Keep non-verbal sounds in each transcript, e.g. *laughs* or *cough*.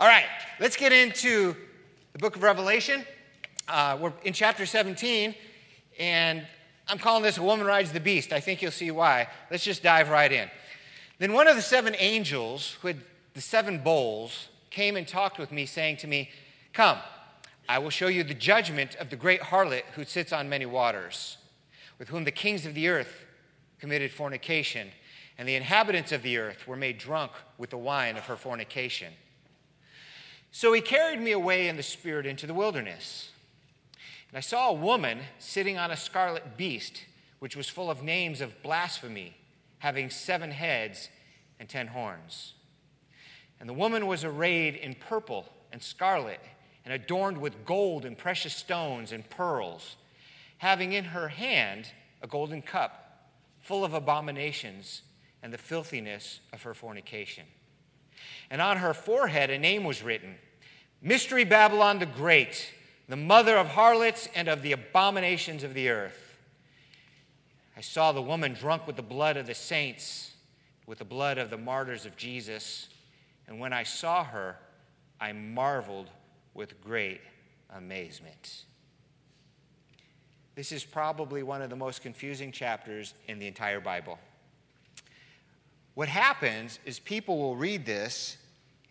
All right, let's get into the book of Revelation. Uh, we're in chapter 17, and I'm calling this A Woman Rides the Beast. I think you'll see why. Let's just dive right in. Then one of the seven angels who had the seven bowls came and talked with me, saying to me, Come, I will show you the judgment of the great harlot who sits on many waters, with whom the kings of the earth committed fornication, and the inhabitants of the earth were made drunk with the wine of her fornication. So he carried me away in the spirit into the wilderness. And I saw a woman sitting on a scarlet beast, which was full of names of blasphemy, having seven heads and ten horns. And the woman was arrayed in purple and scarlet, and adorned with gold and precious stones and pearls, having in her hand a golden cup full of abominations and the filthiness of her fornication. And on her forehead a name was written Mystery Babylon the Great, the mother of harlots and of the abominations of the earth. I saw the woman drunk with the blood of the saints, with the blood of the martyrs of Jesus. And when I saw her, I marveled with great amazement. This is probably one of the most confusing chapters in the entire Bible. What happens is people will read this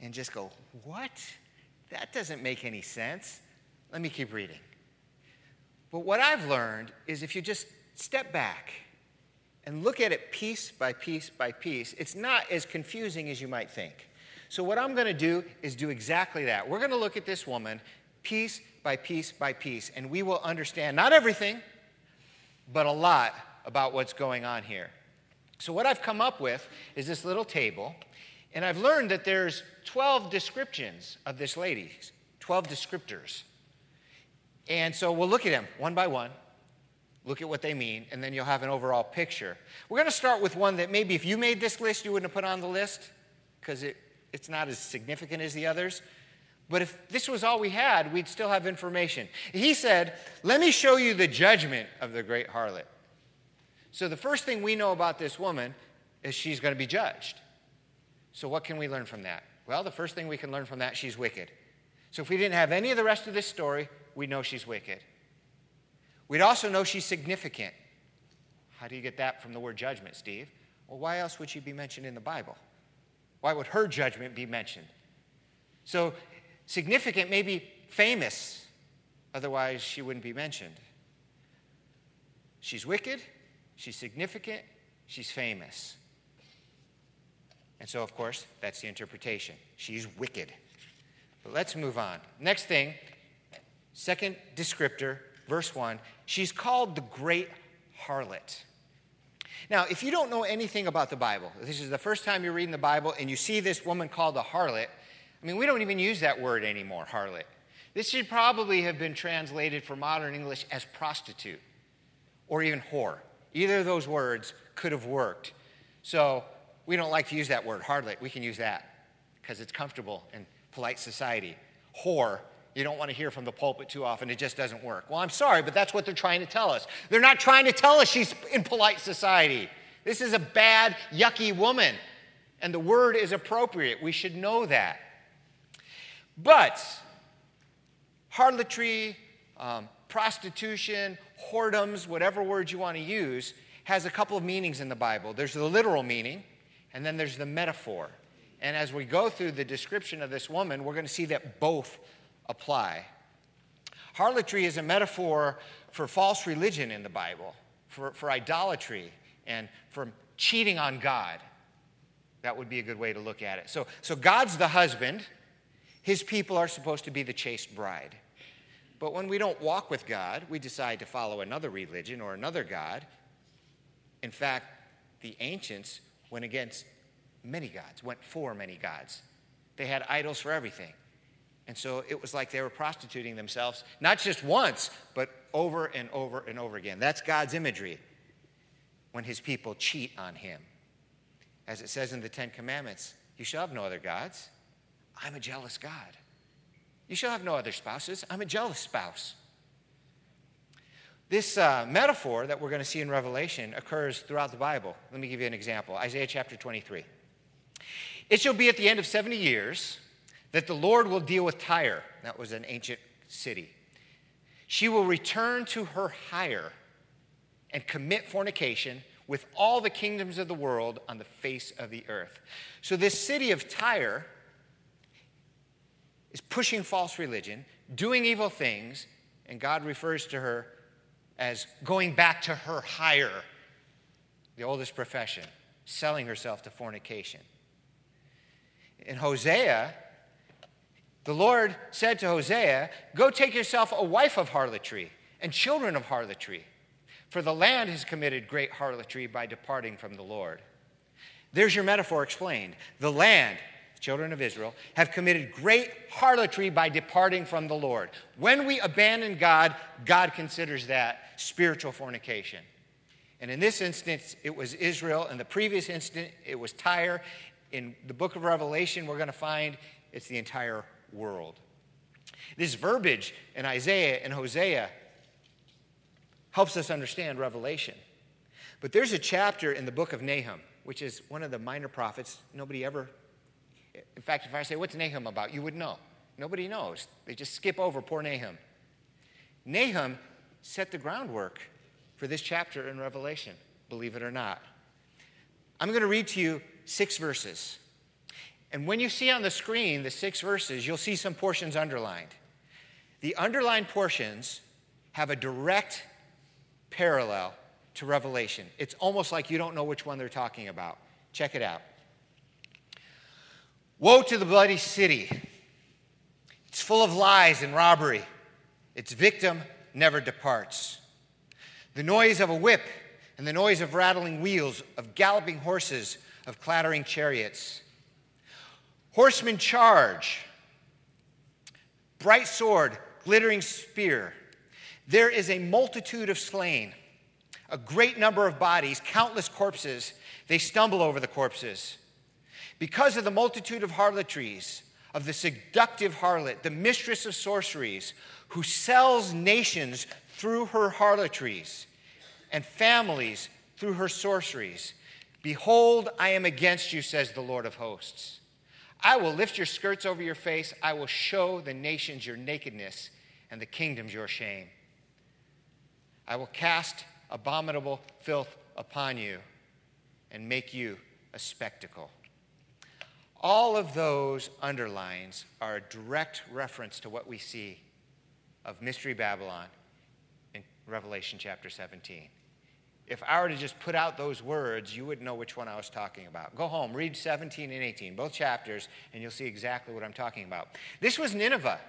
and just go, What? That doesn't make any sense. Let me keep reading. But what I've learned is if you just step back and look at it piece by piece by piece, it's not as confusing as you might think. So, what I'm going to do is do exactly that. We're going to look at this woman piece by piece by piece, and we will understand not everything, but a lot about what's going on here. So, what I've come up with is this little table, and I've learned that there's 12 descriptions of this lady, 12 descriptors. And so we'll look at them one by one, look at what they mean, and then you'll have an overall picture. We're going to start with one that maybe if you made this list, you wouldn't have put on the list because it, it's not as significant as the others. But if this was all we had, we'd still have information. He said, Let me show you the judgment of the great harlot. So the first thing we know about this woman is she's going to be judged. So, what can we learn from that? Well, the first thing we can learn from that, she's wicked. So, if we didn't have any of the rest of this story, we know she's wicked. We'd also know she's significant. How do you get that from the word judgment, Steve? Well, why else would she be mentioned in the Bible? Why would her judgment be mentioned? So, significant, maybe famous, otherwise, she wouldn't be mentioned. She's wicked, she's significant, she's famous. And so, of course, that's the interpretation. She's wicked. But let's move on. Next thing, second descriptor, verse 1, she's called the great harlot. Now, if you don't know anything about the Bible, this is the first time you're reading the Bible and you see this woman called a harlot, I mean, we don't even use that word anymore, harlot. This should probably have been translated for modern English as prostitute or even whore. Either of those words could have worked. So, we don't like to use that word, harlot. We can use that because it's comfortable in polite society. Whore, you don't want to hear from the pulpit too often. It just doesn't work. Well, I'm sorry, but that's what they're trying to tell us. They're not trying to tell us she's in polite society. This is a bad, yucky woman, and the word is appropriate. We should know that. But harlotry, um, prostitution, whoredoms, whatever word you want to use, has a couple of meanings in the Bible. There's the literal meaning, and then there's the metaphor. And as we go through the description of this woman, we're going to see that both apply. Harlotry is a metaphor for false religion in the Bible, for, for idolatry, and for cheating on God. That would be a good way to look at it. So, so God's the husband, his people are supposed to be the chaste bride. But when we don't walk with God, we decide to follow another religion or another God. In fact, the ancients went against many gods, went for many gods. They had idols for everything. And so it was like they were prostituting themselves, not just once, but over and over and over again. That's God's imagery when his people cheat on him. As it says in the Ten Commandments, you shall have no other gods. I'm a jealous God. You shall have no other spouses. I'm a jealous spouse. This uh, metaphor that we're going to see in Revelation occurs throughout the Bible. Let me give you an example Isaiah chapter 23. It shall be at the end of 70 years that the Lord will deal with Tyre. That was an ancient city. She will return to her hire and commit fornication with all the kingdoms of the world on the face of the earth. So, this city of Tyre is pushing false religion, doing evil things, and God refers to her as going back to her hire, the oldest profession, selling herself to fornication. In Hosea, the Lord said to Hosea, Go take yourself a wife of harlotry and children of harlotry, for the land has committed great harlotry by departing from the Lord. There's your metaphor explained. The land, children of Israel, have committed great harlotry by departing from the Lord. When we abandon God, God considers that spiritual fornication. And in this instance, it was Israel. In the previous instance, it was Tyre. In the book of Revelation, we're going to find it's the entire world. This verbiage in Isaiah and Hosea helps us understand Revelation. But there's a chapter in the book of Nahum, which is one of the minor prophets. Nobody ever, in fact, if I say, What's Nahum about? you would know. Nobody knows. They just skip over poor Nahum. Nahum set the groundwork for this chapter in Revelation, believe it or not. I'm going to read to you six verses. And when you see on the screen the six verses, you'll see some portions underlined. The underlined portions have a direct parallel to Revelation. It's almost like you don't know which one they're talking about. Check it out. Woe to the bloody city! It's full of lies and robbery. Its victim never departs. The noise of a whip and the noise of rattling wheels, of galloping horses, of clattering chariots. Horsemen charge, bright sword, glittering spear. There is a multitude of slain, a great number of bodies, countless corpses. They stumble over the corpses. Because of the multitude of harlotries, of the seductive harlot, the mistress of sorceries, who sells nations through her harlotries and families through her sorceries. Behold, I am against you, says the Lord of hosts. I will lift your skirts over your face. I will show the nations your nakedness and the kingdoms your shame. I will cast abominable filth upon you and make you a spectacle. All of those underlines are a direct reference to what we see of Mystery Babylon in Revelation chapter 17. If I were to just put out those words, you wouldn't know which one I was talking about. Go home, read 17 and 18, both chapters, and you'll see exactly what I'm talking about. This was Nineveh.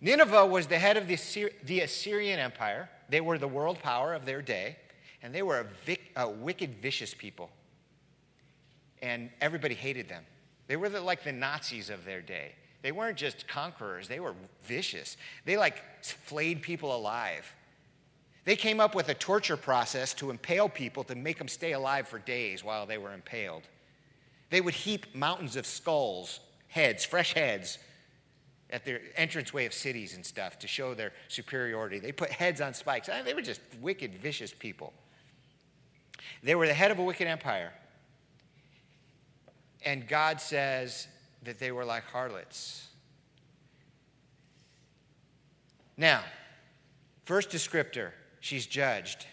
Nineveh was the head of the, the Assyrian Empire. They were the world power of their day, and they were a, vic- a wicked, vicious people. And everybody hated them. They were the, like the Nazis of their day. They weren't just conquerors, they were vicious. They like flayed people alive. They came up with a torture process to impale people to make them stay alive for days while they were impaled. They would heap mountains of skulls, heads, fresh heads, at their entranceway of cities and stuff to show their superiority. They put heads on spikes. They were just wicked, vicious people. They were the head of a wicked empire. And God says that they were like harlots. Now, first descriptor she's judged.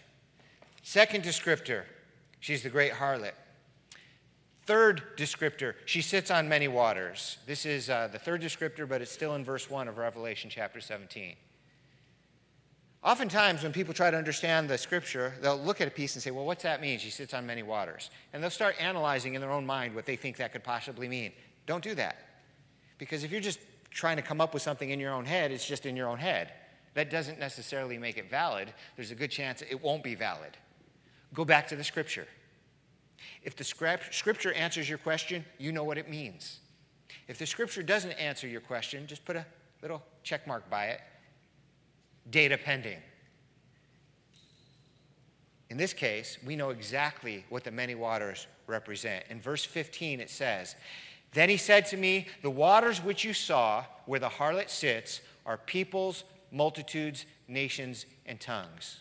Second descriptor, she's the great harlot. Third descriptor, she sits on many waters. This is uh, the third descriptor, but it's still in verse 1 of Revelation chapter 17. Oftentimes, when people try to understand the scripture, they'll look at a piece and say, Well, what's that mean? She sits on many waters. And they'll start analyzing in their own mind what they think that could possibly mean. Don't do that. Because if you're just trying to come up with something in your own head, it's just in your own head. That doesn't necessarily make it valid. There's a good chance it won't be valid. Go back to the scripture. If the scripture answers your question, you know what it means. If the scripture doesn't answer your question, just put a little check mark by it. Data pending. In this case, we know exactly what the many waters represent. In verse 15, it says, Then he said to me, The waters which you saw, where the harlot sits, are peoples, multitudes, nations, and tongues.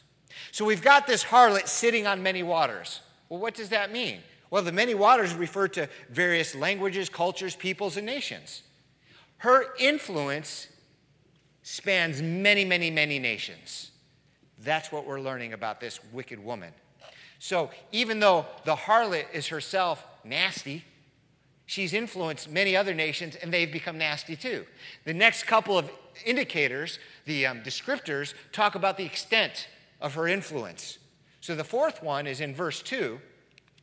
So we've got this harlot sitting on many waters. Well, what does that mean? Well, the many waters refer to various languages, cultures, peoples, and nations. Her influence spans many, many, many nations. That's what we're learning about this wicked woman. So even though the harlot is herself nasty, she's influenced many other nations and they've become nasty too. The next couple of indicators, the um, descriptors, talk about the extent of her influence. So the fourth one is in verse 2.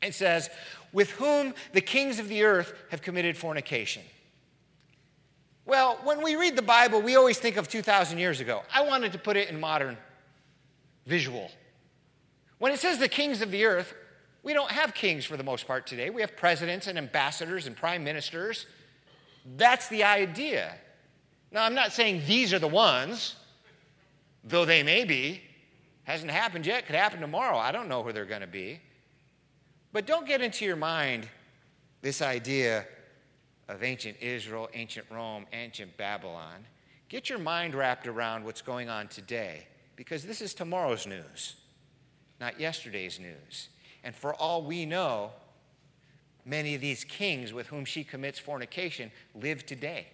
It says, With whom the kings of the earth have committed fornication. Well, when we read the Bible, we always think of 2,000 years ago. I wanted to put it in modern visual. When it says the kings of the earth, we don't have kings for the most part today. We have presidents and ambassadors and prime ministers. That's the idea. Now, I'm not saying these are the ones, though they may be. Hasn't happened yet, could happen tomorrow. I don't know who they're going to be. But don't get into your mind this idea of ancient Israel, ancient Rome, ancient Babylon. Get your mind wrapped around what's going on today because this is tomorrow's news, not yesterday's news. And for all we know, many of these kings with whom she commits fornication live today.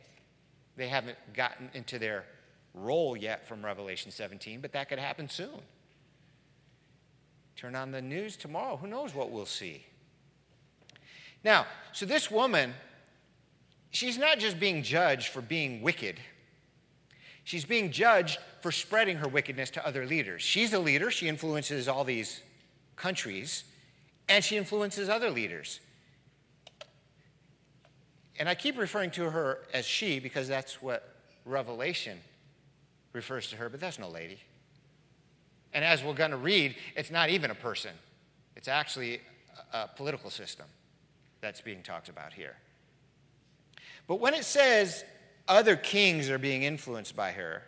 They haven't gotten into their role yet from Revelation 17, but that could happen soon. Turn on the news tomorrow, who knows what we'll see. Now, so this woman, she's not just being judged for being wicked. She's being judged for spreading her wickedness to other leaders. She's a leader, she influences all these countries, and she influences other leaders. And I keep referring to her as she because that's what Revelation refers to her, but that's no lady. And as we're going to read, it's not even a person, it's actually a, political system that's being talked about here. But when it says other kings are being influenced by her,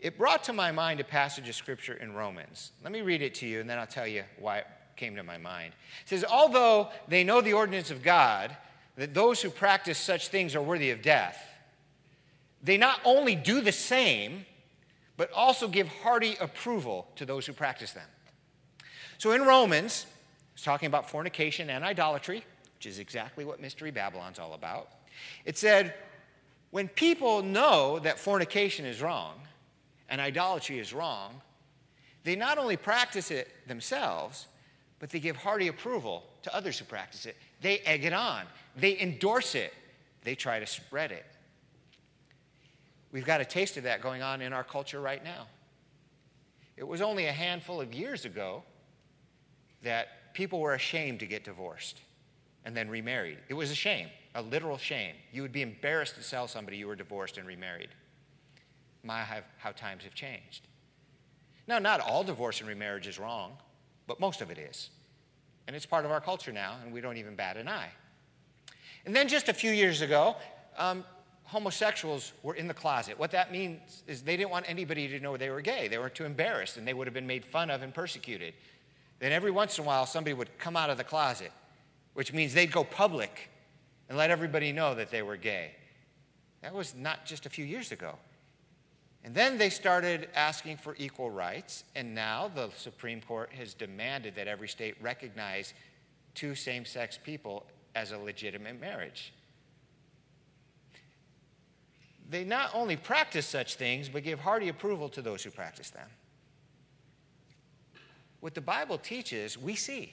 it brought to my mind a passage of scripture in Romans. Let me read it to you, and then I'll tell you why it came to my mind. It says, Although they know the ordinance of God, that those who practice such things are worthy of death, they not only do the same, but also give hearty approval to those who practice them. So in Romans, it's talking about fornication and idolatry, which is exactly what Mystery Babylon's all about. It said, when people know that fornication is wrong and idolatry is wrong, they not only practice it themselves, but they give hearty approval to others who practice it. They egg it on, they endorse it, they try to spread it. We've got a taste of that going on in our culture right now. It was only a handful of years ago that people were ashamed to get divorced and then remarried. It was a shame, a literal shame. You would be embarrassed to tell somebody you were divorced and remarried. My, how times have changed. Now, not all divorce and remarriage is wrong, but most of it is. And it's part of our culture now, and we don't even bat an eye. And then just a few years ago, um, homosexuals were in the closet. What that means is they didn't want anybody to know they were gay. They were too embarrassed and they would have been made fun of and persecuted. Then every once in a while, somebody would come out of the closet, which means they'd go public and let everybody know that they were gay. That was not just a few years ago. And then they started asking for equal rights, and now the Supreme Court has demanded that every state recognize two same sex people as a legitimate marriage they not only practice such things, but give hearty approval to those who practice them. What the Bible teaches, we see.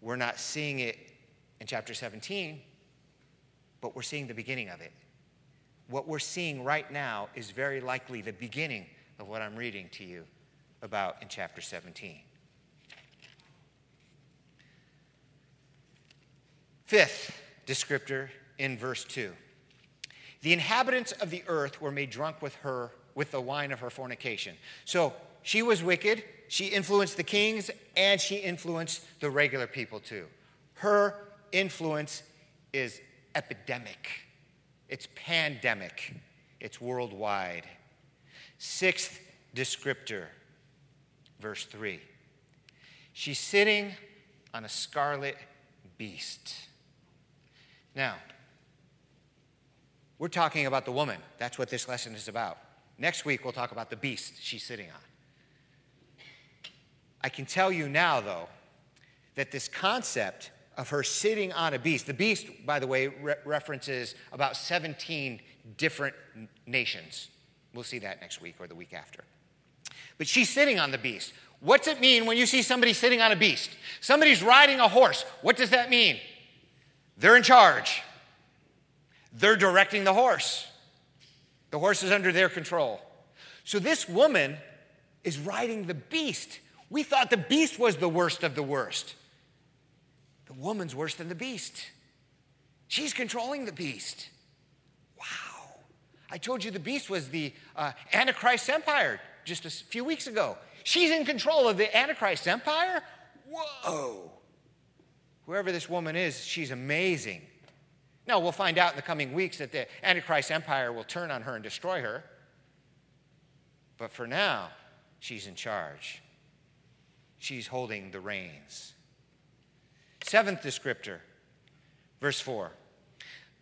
We're not seeing it in chapter 17, but we're seeing the beginning of it. What we're seeing right now is very likely the beginning of what I'm reading to you about in chapter 17. Fifth descriptor in verse 2 the inhabitants of the earth were made drunk with her, with the wine of her fornication. So she was wicked. She influenced the kings and she influenced the regular people too. Her influence is epidemic, it's pandemic, it's worldwide. Sixth descriptor, verse 3. She's sitting on a scarlet beast. Now, we're talking about the woman. That's what this lesson is about. Next week, we'll talk about the beast she's sitting on. I can tell you now, though, that this concept of her sitting on a beast, the beast, by the way, re- references about 17 different nations. We'll see that next week or the week after. But she's sitting on the beast. What's it mean when you see somebody sitting on a beast? Somebody's riding a horse. What does that mean? They're in charge, they're directing the horse. The horse is under their control. So this woman is riding the beast. We thought the beast was the worst of the worst. The woman's worse than the beast. She's controlling the beast. Wow. I told you the beast was the uh, Antichrist empire just a few weeks ago. She's in control of the Antichrist empire? Whoa. Whoever this woman is, she's amazing. Now, we'll find out in the coming weeks that the Antichrist empire will turn on her and destroy her. But for now, she's in charge. She's holding the reins. Seventh descriptor, verse 4.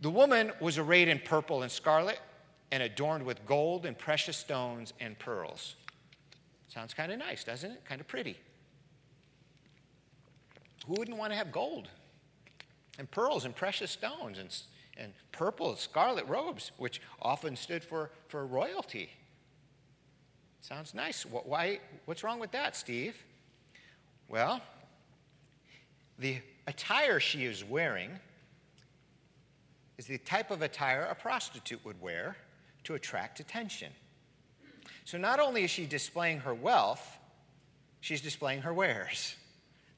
The woman was arrayed in purple and scarlet and adorned with gold and precious stones and pearls. Sounds kind of nice, doesn't it? Kind of pretty. Who wouldn't want to have gold and pearls and precious stones and, and purple, scarlet robes, which often stood for, for royalty? Sounds nice. What, Why, what's wrong with that, Steve? Well, the attire she is wearing is the type of attire a prostitute would wear to attract attention. So not only is she displaying her wealth, she's displaying her wares.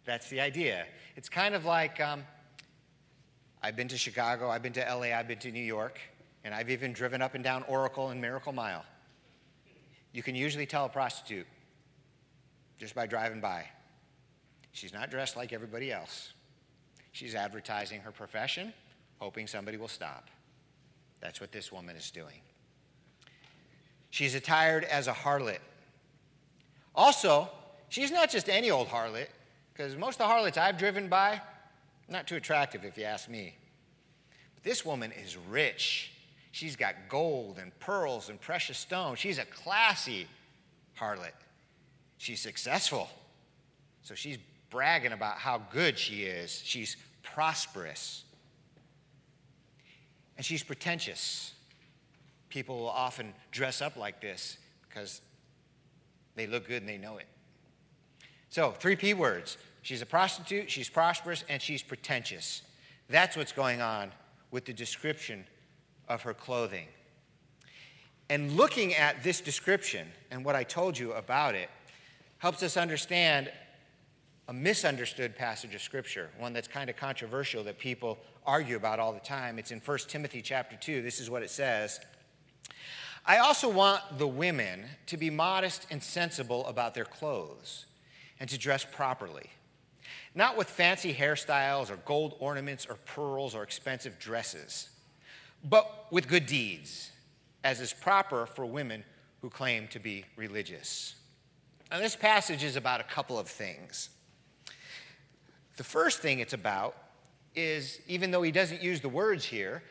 That's the idea. It's kind of like um, I've been to Chicago, I've been to LA, I've been to New York, and I've even driven up and down Oracle and Miracle Mile. You can usually tell a prostitute just by driving by. She's not dressed like everybody else. She's advertising her profession, hoping somebody will stop. That's what this woman is doing. She's attired as a harlot. Also, she's not just any old harlot, because most of the harlots I've driven by, not too attractive if you ask me. But this woman is rich. She's got gold and pearls and precious stones. She's a classy harlot. She's successful. So she's bragging about how good she is. She's prosperous. And she's pretentious. People will often dress up like this because they look good and they know it. So, three P words she's a prostitute, she's prosperous, and she's pretentious. That's what's going on with the description of her clothing. And looking at this description and what I told you about it helps us understand a misunderstood passage of scripture, one that's kind of controversial that people argue about all the time. It's in 1 Timothy chapter 2. This is what it says. I also want the women to be modest and sensible about their clothes and to dress properly, not with fancy hairstyles or gold ornaments or pearls or expensive dresses, but with good deeds, as is proper for women who claim to be religious. Now, this passage is about a couple of things. The first thing it's about is, even though he doesn't use the words here,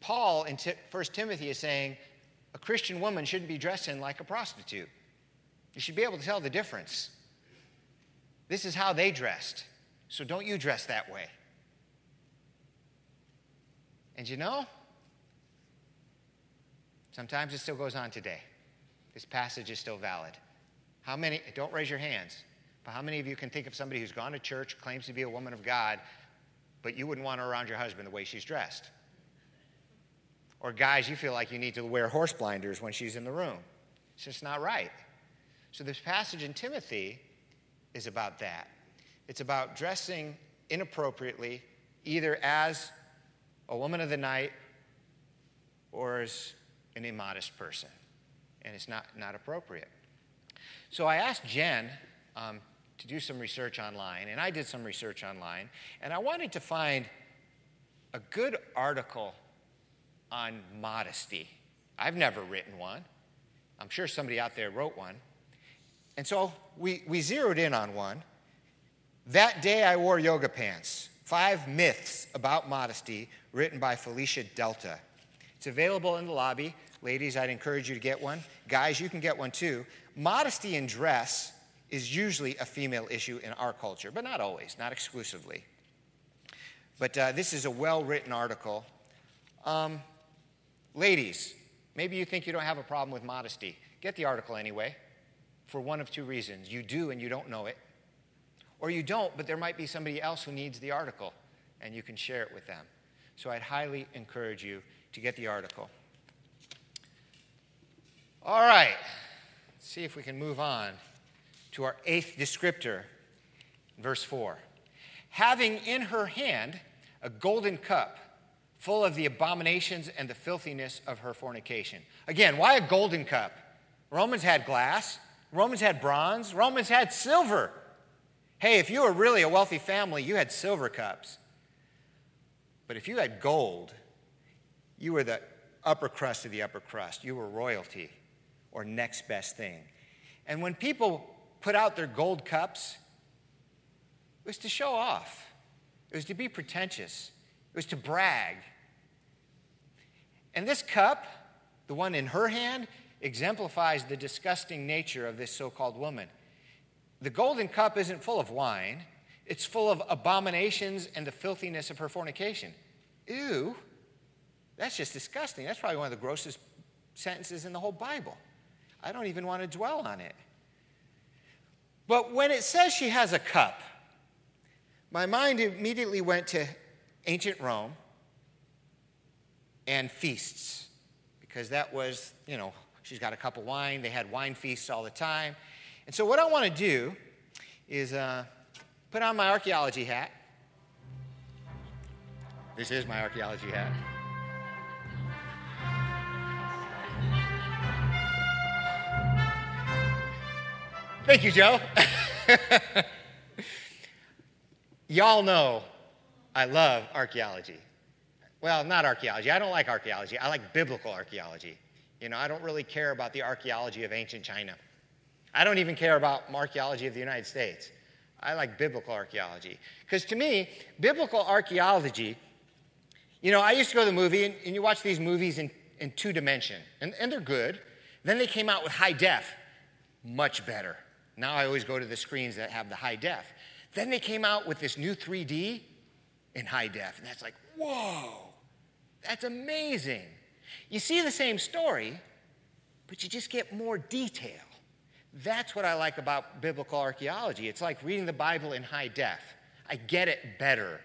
Paul in 1 Timothy is saying a Christian woman shouldn't be dressing like a prostitute. You should be able to tell the difference. This is how they dressed, so don't you dress that way. And you know, sometimes it still goes on today. This passage is still valid. How many, don't raise your hands, but how many of you can think of somebody who's gone to church, claims to be a woman of God, but you wouldn't want her around your husband the way she's dressed? Or guys, you feel like you need to wear horse blinders when she's in the room. It's just not right. So, this passage in Timothy is about that. It's about dressing inappropriately, either as a woman of the night or as an immodest person. And it's not, not appropriate. So I asked Jen um, to do some research online, and I did some research online, and I wanted to find a good article on modesty. I've never written one. I'm sure somebody out there wrote one. And so we, we zeroed in on one. That day I wore yoga pants. Five myths about modesty, written by Felicia Delta. It's available in the lobby. Ladies, I'd encourage you to get one. Guys, you can get one too. Modesty in dress is usually a female issue in our culture, but not always, not exclusively. But uh, this is a well written article. Um, Ladies, maybe you think you don't have a problem with modesty. Get the article anyway, for one of two reasons. You do and you don't know it, or you don't, but there might be somebody else who needs the article, and you can share it with them. So I'd highly encourage you to get the article. All right, Let's see if we can move on to our eighth descriptor, verse 4. Having in her hand a golden cup full of the abominations and the filthiness of her fornication. Again, why a golden cup? Romans had glass, Romans had bronze, Romans had silver. Hey, if you were really a wealthy family, you had silver cups. But if you had gold, you were the upper crust of the upper crust. You were royalty or next best thing. And when people put out their gold cups, it was to show off, it was to be pretentious, it was to brag. And this cup, the one in her hand, exemplifies the disgusting nature of this so called woman. The golden cup isn't full of wine, it's full of abominations and the filthiness of her fornication. Ew, that's just disgusting. That's probably one of the grossest sentences in the whole Bible. I don't even want to dwell on it. But when it says she has a cup, my mind immediately went to ancient Rome and feasts, because that was, you know, she's got a cup of wine. They had wine feasts all the time. And so, what I want to do is uh, put on my archaeology hat. This is my archaeology hat. Thank you, Joe. *laughs* Y'all know I love archaeology. Well, not archaeology. I don't like archaeology. I like biblical archaeology. You know, I don't really care about the archaeology of ancient China. I don't even care about archaeology of the United States. I like biblical archaeology. Because to me, biblical archaeology, you know, I used to go to the movie, and, and you watch these movies in, in two dimension, and, and they're good. Then they came out with high def, much better. Now I always go to the screens that have the high def. Then they came out with this new 3D in high def, and that's like, whoa, that's amazing. You see the same story, but you just get more detail. That's what I like about biblical archaeology. It's like reading the Bible in high def. I get it better.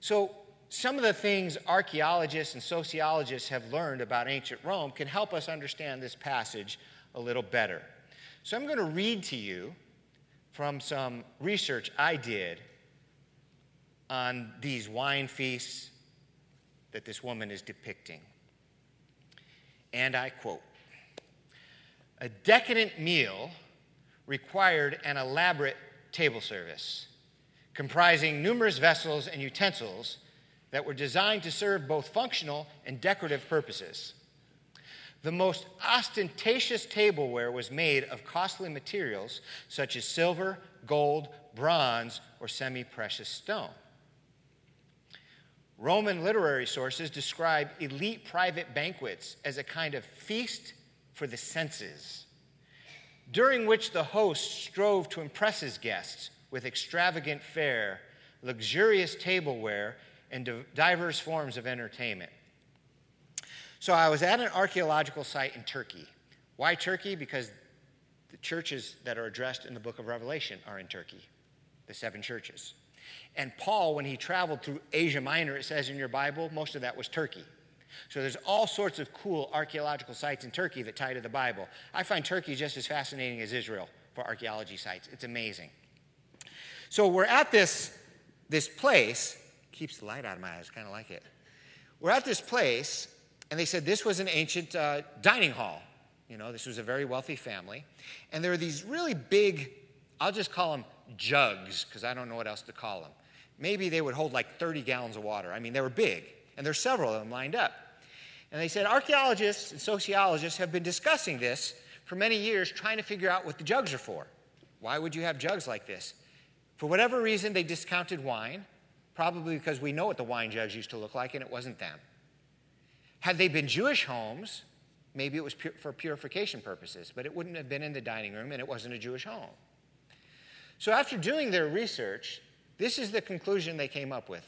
So, some of the things archaeologists and sociologists have learned about ancient Rome can help us understand this passage a little better. So I'm going to read to you from some research I did on these wine feasts that this woman is depicting. And I quote A decadent meal required an elaborate table service, comprising numerous vessels and utensils that were designed to serve both functional and decorative purposes. The most ostentatious tableware was made of costly materials such as silver, gold, bronze, or semi precious stone. Roman literary sources describe elite private banquets as a kind of feast for the senses, during which the host strove to impress his guests with extravagant fare, luxurious tableware, and diverse forms of entertainment. So I was at an archaeological site in Turkey. Why Turkey? Because the churches that are addressed in the book of Revelation are in Turkey, the seven churches. And Paul, when he traveled through Asia Minor, it says in your Bible, most of that was Turkey. So there's all sorts of cool archaeological sites in Turkey that tie to the Bible. I find Turkey just as fascinating as Israel for archaeology sites. It's amazing. So we're at this, this place, keeps the light out of my eyes, kind of like it. We're at this place, and they said this was an ancient uh, dining hall. You know, this was a very wealthy family. And there were these really big, I'll just call them jugs, because I don't know what else to call them. Maybe they would hold like 30 gallons of water. I mean, they were big, and there's several of them lined up. And they said archaeologists and sociologists have been discussing this for many years, trying to figure out what the jugs are for. Why would you have jugs like this? For whatever reason, they discounted wine, probably because we know what the wine jugs used to look like, and it wasn't them. Had they been Jewish homes, maybe it was pur- for purification purposes, but it wouldn't have been in the dining room and it wasn't a Jewish home. So, after doing their research, this is the conclusion they came up with.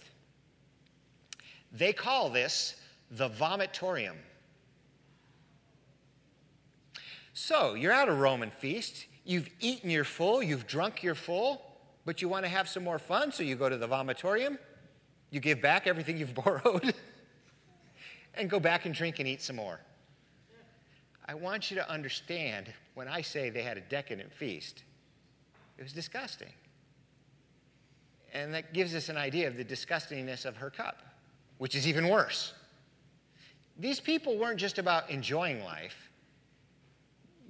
They call this the vomitorium. So, you're at a Roman feast, you've eaten your full, you've drunk your full, but you want to have some more fun, so you go to the vomitorium, you give back everything you've *laughs* borrowed and go back and drink and eat some more. I want you to understand when I say they had a decadent feast, it was disgusting. And that gives us an idea of the disgustingness of her cup, which is even worse. These people weren't just about enjoying life,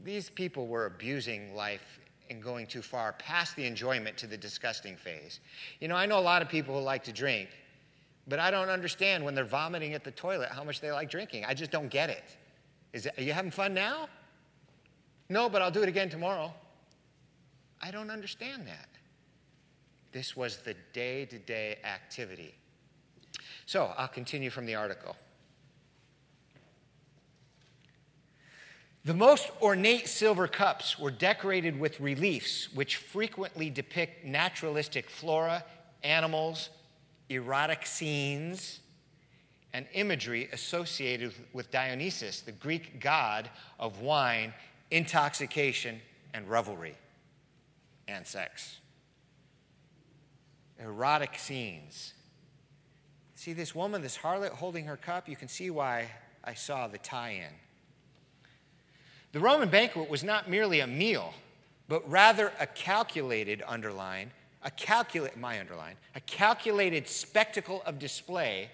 these people were abusing life and going too far past the enjoyment to the disgusting phase. You know, I know a lot of people who like to drink, but I don't understand when they're vomiting at the toilet how much they like drinking. I just don't get it. Is it, are you having fun now? No, but I'll do it again tomorrow. I don't understand that. This was the day to day activity. So I'll continue from the article. The most ornate silver cups were decorated with reliefs which frequently depict naturalistic flora, animals, erotic scenes, and imagery associated with Dionysus, the Greek god of wine, intoxication, and revelry, and sex. Erotic scenes. See this woman, this harlot holding her cup? You can see why I saw the tie in. The Roman banquet was not merely a meal, but rather a calculated, underline, a calculate, my underline, a calculated spectacle of display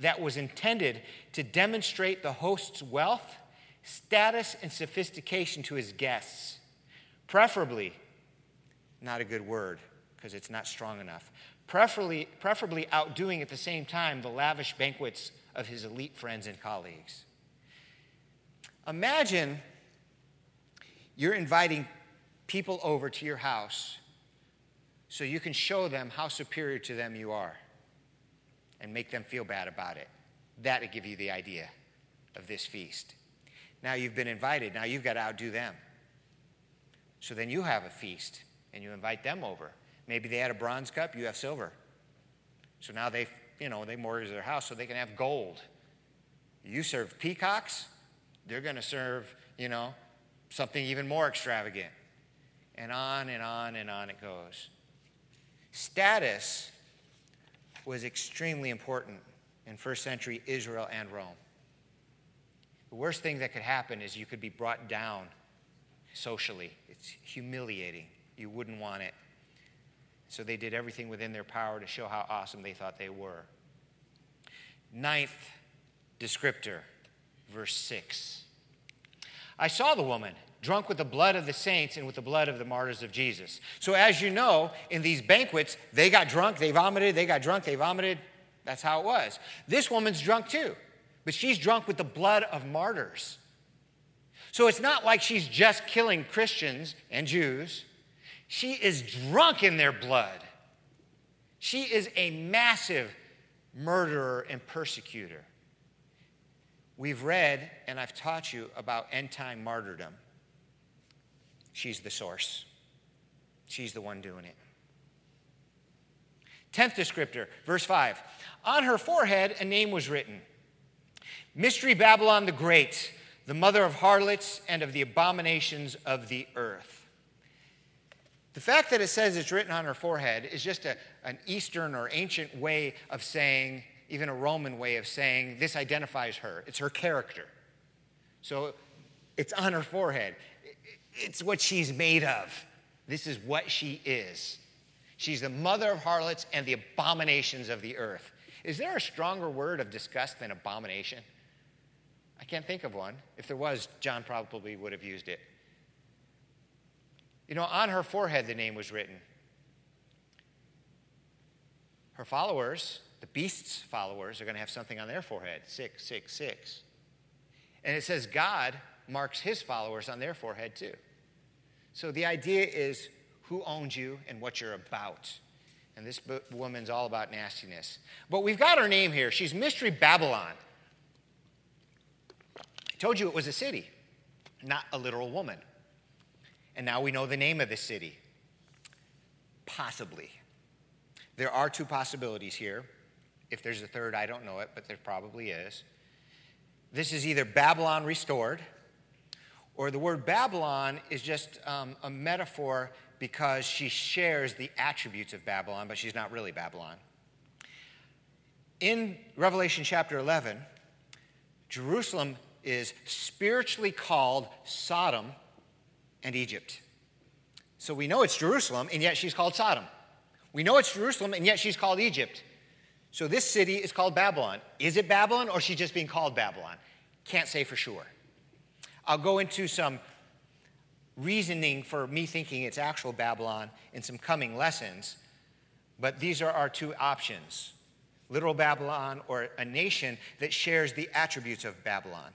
that was intended to demonstrate the host's wealth, status, and sophistication to his guests. Preferably, not a good word because it's not strong enough, preferably, preferably outdoing at the same time the lavish banquets of his elite friends and colleagues. Imagine you're inviting people over to your house so you can show them how superior to them you are and make them feel bad about it. That'll give you the idea of this feast. Now you've been invited, now you've got to outdo them. So then you have a feast and you invite them over. Maybe they had a bronze cup, you have silver. So now they, you know, they mortgage their house so they can have gold. You serve peacocks, they're going to serve, you know, something even more extravagant. And on and on and on it goes. Status was extremely important in first century Israel and Rome. The worst thing that could happen is you could be brought down socially. It's humiliating. You wouldn't want it. So they did everything within their power to show how awesome they thought they were. Ninth descriptor, verse 6. I saw the woman drunk with the blood of the saints and with the blood of the martyrs of Jesus. So, as you know, in these banquets, they got drunk, they vomited, they got drunk, they vomited. That's how it was. This woman's drunk too, but she's drunk with the blood of martyrs. So, it's not like she's just killing Christians and Jews, she is drunk in their blood. She is a massive murderer and persecutor. We've read and I've taught you about end time martyrdom. She's the source, she's the one doing it. Tenth descriptor, verse 5. On her forehead, a name was written Mystery Babylon the Great, the mother of harlots and of the abominations of the earth. The fact that it says it's written on her forehead is just a, an Eastern or ancient way of saying, even a Roman way of saying, this identifies her. It's her character. So it's on her forehead. It's what she's made of. This is what she is. She's the mother of harlots and the abominations of the earth. Is there a stronger word of disgust than abomination? I can't think of one. If there was, John probably would have used it. You know, on her forehead, the name was written. Her followers, the beast's followers, are going to have something on their forehead 666. And it says God marks his followers on their forehead too. So the idea is who owns you and what you're about. And this woman's all about nastiness. But we've got her name here. She's Mystery Babylon. I told you it was a city, not a literal woman. And now we know the name of the city. Possibly. There are two possibilities here. If there's a third, I don't know it, but there probably is. This is either Babylon restored or the word Babylon is just um, a metaphor because she shares the attributes of Babylon, but she's not really Babylon. In Revelation chapter 11, Jerusalem is spiritually called Sodom and Egypt. So we know it's Jerusalem, and yet she's called Sodom. We know it's Jerusalem, and yet she's called Egypt. So this city is called Babylon. Is it Babylon, or is she just being called Babylon? Can't say for sure. I'll go into some reasoning for me thinking it's actual Babylon in some coming lessons, but these are our two options literal Babylon or a nation that shares the attributes of Babylon.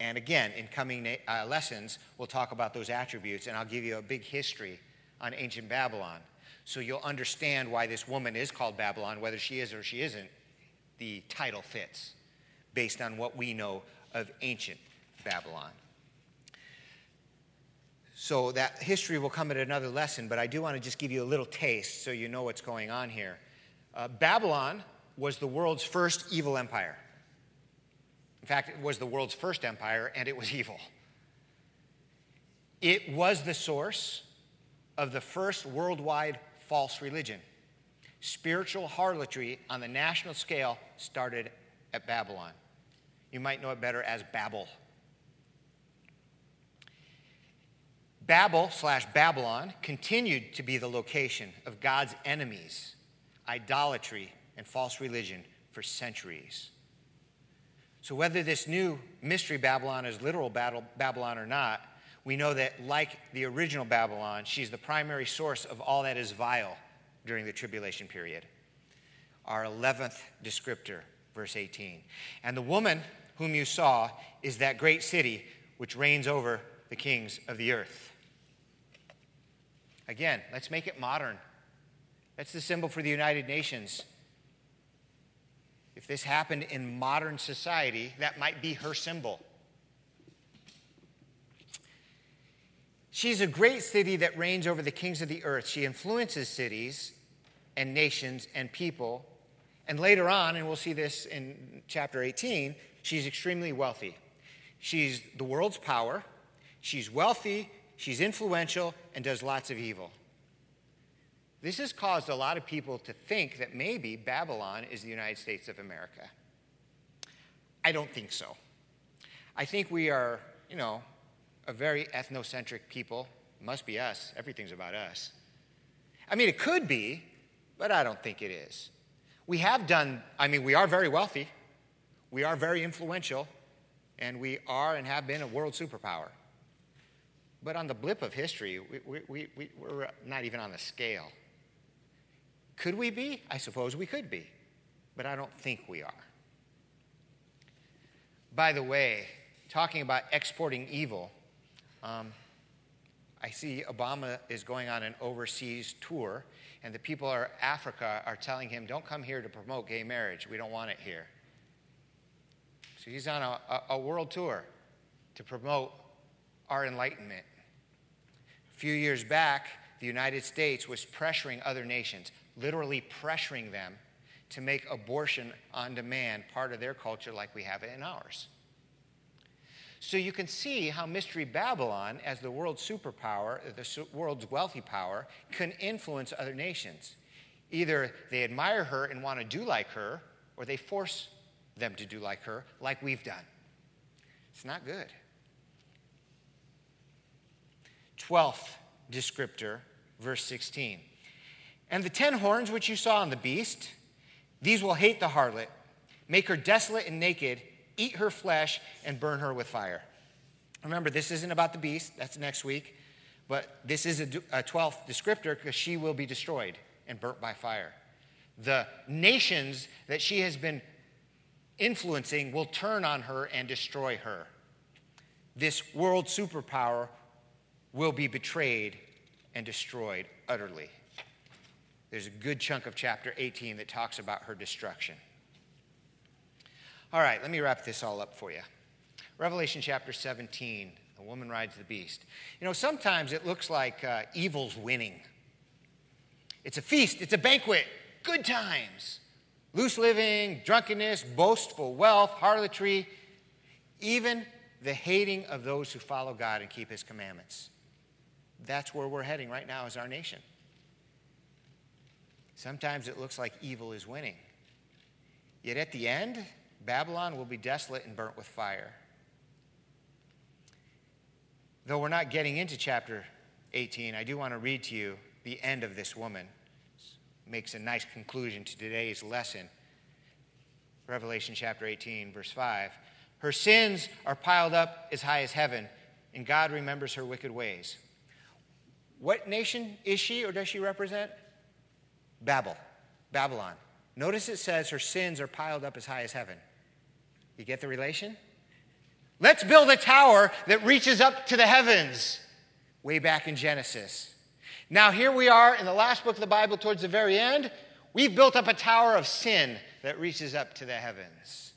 And again, in coming uh, lessons, we'll talk about those attributes, and I'll give you a big history on ancient Babylon. So you'll understand why this woman is called Babylon, whether she is or she isn't, the title fits based on what we know of ancient Babylon. So that history will come at another lesson, but I do want to just give you a little taste so you know what's going on here. Uh, Babylon was the world's first evil empire. In fact, it was the world's first empire, and it was *laughs* evil. It was the source of the first worldwide false religion. Spiritual harlotry on the national scale started at Babylon. You might know it better as Babel. Babel slash Babylon continued to be the location of God's enemies, idolatry, and false religion for centuries. So, whether this new mystery Babylon is literal Babylon or not, we know that, like the original Babylon, she's the primary source of all that is vile during the tribulation period. Our 11th descriptor, verse 18. And the woman whom you saw is that great city which reigns over the kings of the earth. Again, let's make it modern. That's the symbol for the United Nations. If this happened in modern society, that might be her symbol. She's a great city that reigns over the kings of the earth. She influences cities and nations and people. And later on, and we'll see this in chapter 18, she's extremely wealthy. She's the world's power. She's wealthy, she's influential, and does lots of evil. This has caused a lot of people to think that maybe Babylon is the United States of America. I don't think so. I think we are, you know, a very ethnocentric people. must be us. Everything's about us. I mean, it could be, but I don't think it is. We have done, I mean, we are very wealthy, we are very influential, and we are and have been a world superpower. But on the blip of history, we, we, we, we're not even on the scale. Could we be? I suppose we could be, but I don't think we are. By the way, talking about exporting evil, um, I see Obama is going on an overseas tour, and the people of Africa are telling him, Don't come here to promote gay marriage. We don't want it here. So he's on a, a, a world tour to promote our enlightenment. A few years back, the United States was pressuring other nations, literally pressuring them to make abortion on demand part of their culture like we have it in ours. So you can see how Mystery Babylon, as the world's superpower, the world's wealthy power, can influence other nations. Either they admire her and want to do like her, or they force them to do like her, like we've done. It's not good. 12th descriptor, verse 16. And the ten horns which you saw on the beast, these will hate the harlot, make her desolate and naked, eat her flesh, and burn her with fire. Remember, this isn't about the beast, that's next week, but this is a, 12th descriptor because she will be destroyed and burnt by fire. The nations that she has been influencing will turn on her and destroy her. This world superpower will be betrayed and destroyed utterly. There's a good chunk of chapter 18 that talks about her destruction. All right, let me wrap this all up for you. Revelation chapter 17, the woman rides the beast. You know, sometimes it looks like uh, evil's winning. It's a feast, it's a banquet, good times, loose living, drunkenness, boastful wealth, harlotry, even the hating of those who follow God and keep his commandments. That's where we're heading right now as our nation. Sometimes it looks like evil is winning. Yet at the end, Babylon will be desolate and burnt with fire. Though we're not getting into chapter 18, I do want to read to you the end of this woman. Makes a nice conclusion to today's lesson. Revelation chapter 18, verse 5. Her sins are piled up as high as heaven, and God remembers her wicked ways. What nation is she or does she represent? Babel, Babylon. Notice it says her sins are piled up as high as heaven. You get the relation? Let's build a tower that reaches up to the heavens, way back in Genesis. Now, here we are in the last book of the Bible, towards the very end. We've built up a tower of sin that reaches up to the heavens.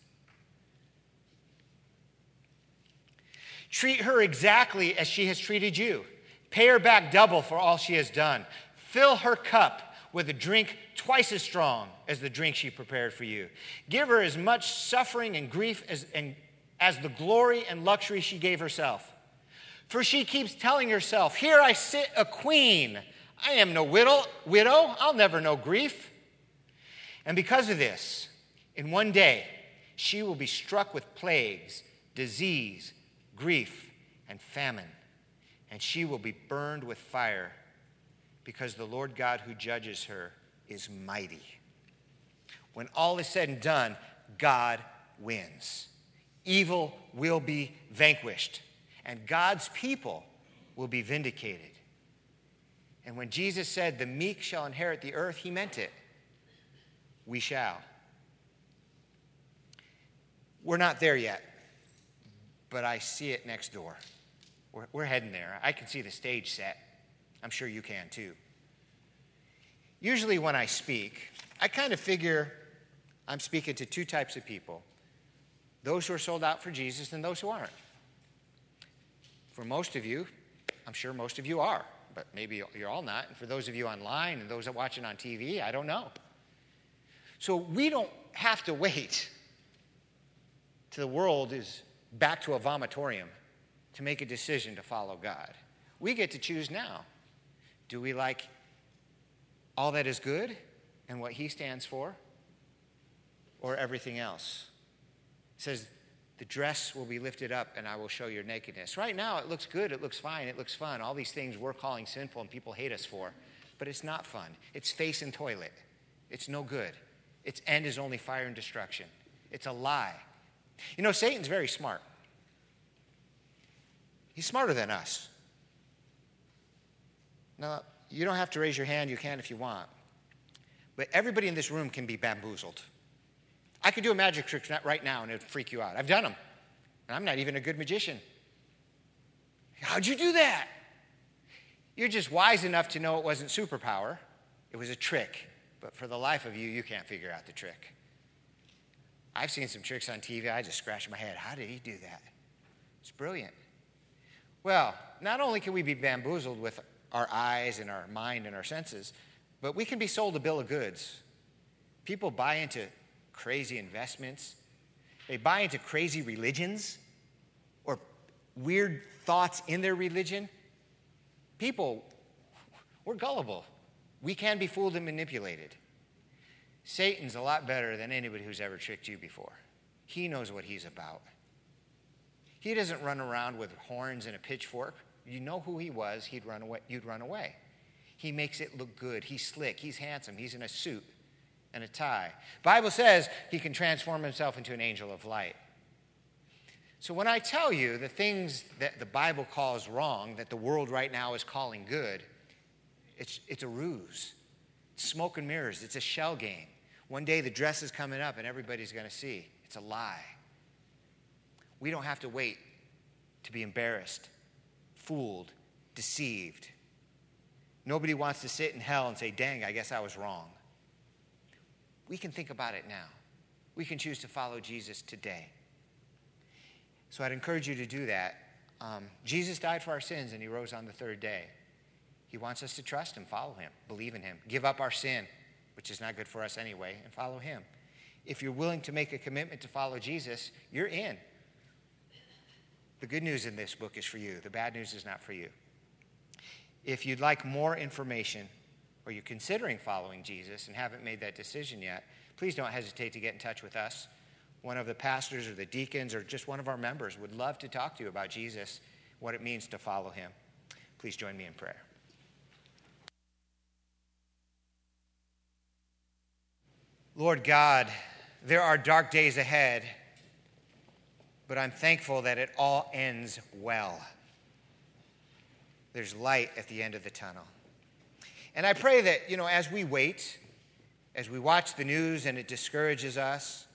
Treat her exactly as she has treated you. Pay her back double for all she has done. Fill her cup with a drink twice as strong as the drink she prepared for you. Give her as much suffering and grief as, and, as the glory and luxury she gave herself. For she keeps telling herself, Here I sit a queen. I am no widow, widow. I'll never know grief. And because of this, in one day, she will be struck with plagues, disease, grief, and famine, and she will be burned with fire because the Lord God who judges her is mighty. When all is said and done, God wins. Evil will be vanquished, and God's people will be vindicated. And when Jesus said, The meek shall inherit the earth, he meant it. We shall. We're not there yet but I see it next door. We're, we're heading there. I can see the stage set. I'm sure you can too. Usually, when I speak, I kind of figure I'm speaking to two types of people those who are sold out for Jesus and those who aren't. For most of you, I'm sure most of you are, but maybe you're all not. And for those of you online and those that watching on TV, I don't know. So we don't have to wait till the world is back to a vomitorium to make a decision to follow God. We get to choose now. Do we like all that is good and what He stands for, or everything else? It says, the dress will be lifted up and I will show your nakedness. Right now, it looks good, it looks fine, it looks fun. All these things we're calling sinful and people hate us for. But it's not fun. It's face and toilet. It's no good. Its end is only fire and destruction. It's a lie. You know, Satan's very smart. He's smarter than us. Now, you don't have to raise your hand, you can if you want. But everybody in this room can be bamboozled. I could do a magic trick right now and it'd freak you out. I've done them. And I'm not even a good magician. How'd you do that? You're just wise enough to know it wasn't superpower, it was a trick. But for the life of you, you can't figure out the trick. I've seen some tricks on TV. I just scratch my head. How did he do that? It's brilliant. Well, not only can we be bamboozled with our eyes and our mind and our senses, but we can be sold a bill of goods. People buy into crazy investments, they buy into crazy religions or weird thoughts in their religion. People, we're gullible. We can be fooled and manipulated. Satan's a lot better than anybody who's ever tricked you before. He knows what he's about. He doesn't run around with horns and a pitchfork. You know who he was, he'd run away, you'd run away. He makes it look good. He's slick, he's handsome, he's in a suit and a tie. Bible says he can transform himself into an angel of light. So when I tell you the things that the Bible calls wrong, that the world right now is calling good, it's, it's a ruse. It's smoke and mirrors. It's a shell game. One day the dress is coming up and everybody's going to see. It's a lie. We don't have to wait to be embarrassed, fooled, deceived. Nobody wants to sit in hell and say, dang, I guess I was wrong. We can think about it now. We can choose to follow Jesus today. So I'd encourage you to do that. Um, Jesus died for our sins and he rose on the third day. He wants us to trust him, follow him, believe in him, give up our sin, which is not good for us anyway, and follow Him. If you're willing to make a commitment to follow Jesus, you're in. The good news in this book is for you, the bad news is not for you. If you'd like more information, or you're considering following Jesus and haven't made that decision yet, please don't hesitate to get in touch with us. One of the pastors or the deacons or just one of our members would love to talk to you about Jesus, what it means to follow him. Please join me in prayer. Lord God, there are dark days ahead, but I'm thankful that it all ends well. There's light at the end of the tunnel. And I pray that, you know, as we wait, as we watch the news and it discourages us,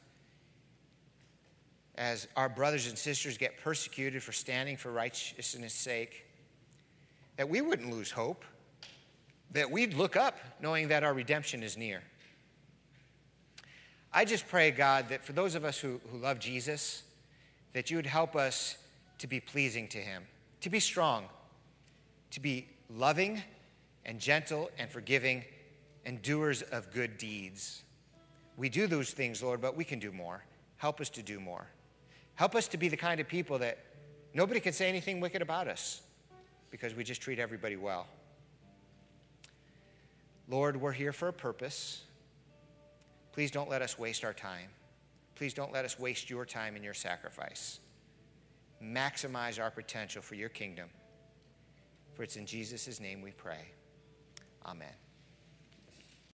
as our brothers and sisters get persecuted for standing for righteousness' sake, that we wouldn't lose hope, that we'd look up knowing that our redemption is near. I just pray, God, that for those of us who, who love Jesus, that you would help us to be pleasing to him, to be strong, to be loving and gentle and forgiving and doers of good deeds. We do those things, Lord, but we can do more. Help us to do more. Help us to be the kind of people that nobody can say anything wicked about us because we just treat everybody well. Lord, we're here for a purpose. Please don't let us waste our time. Please don't let us waste your time and your sacrifice. Maximize our potential for your kingdom. For it's in Jesus' name we pray. Amen.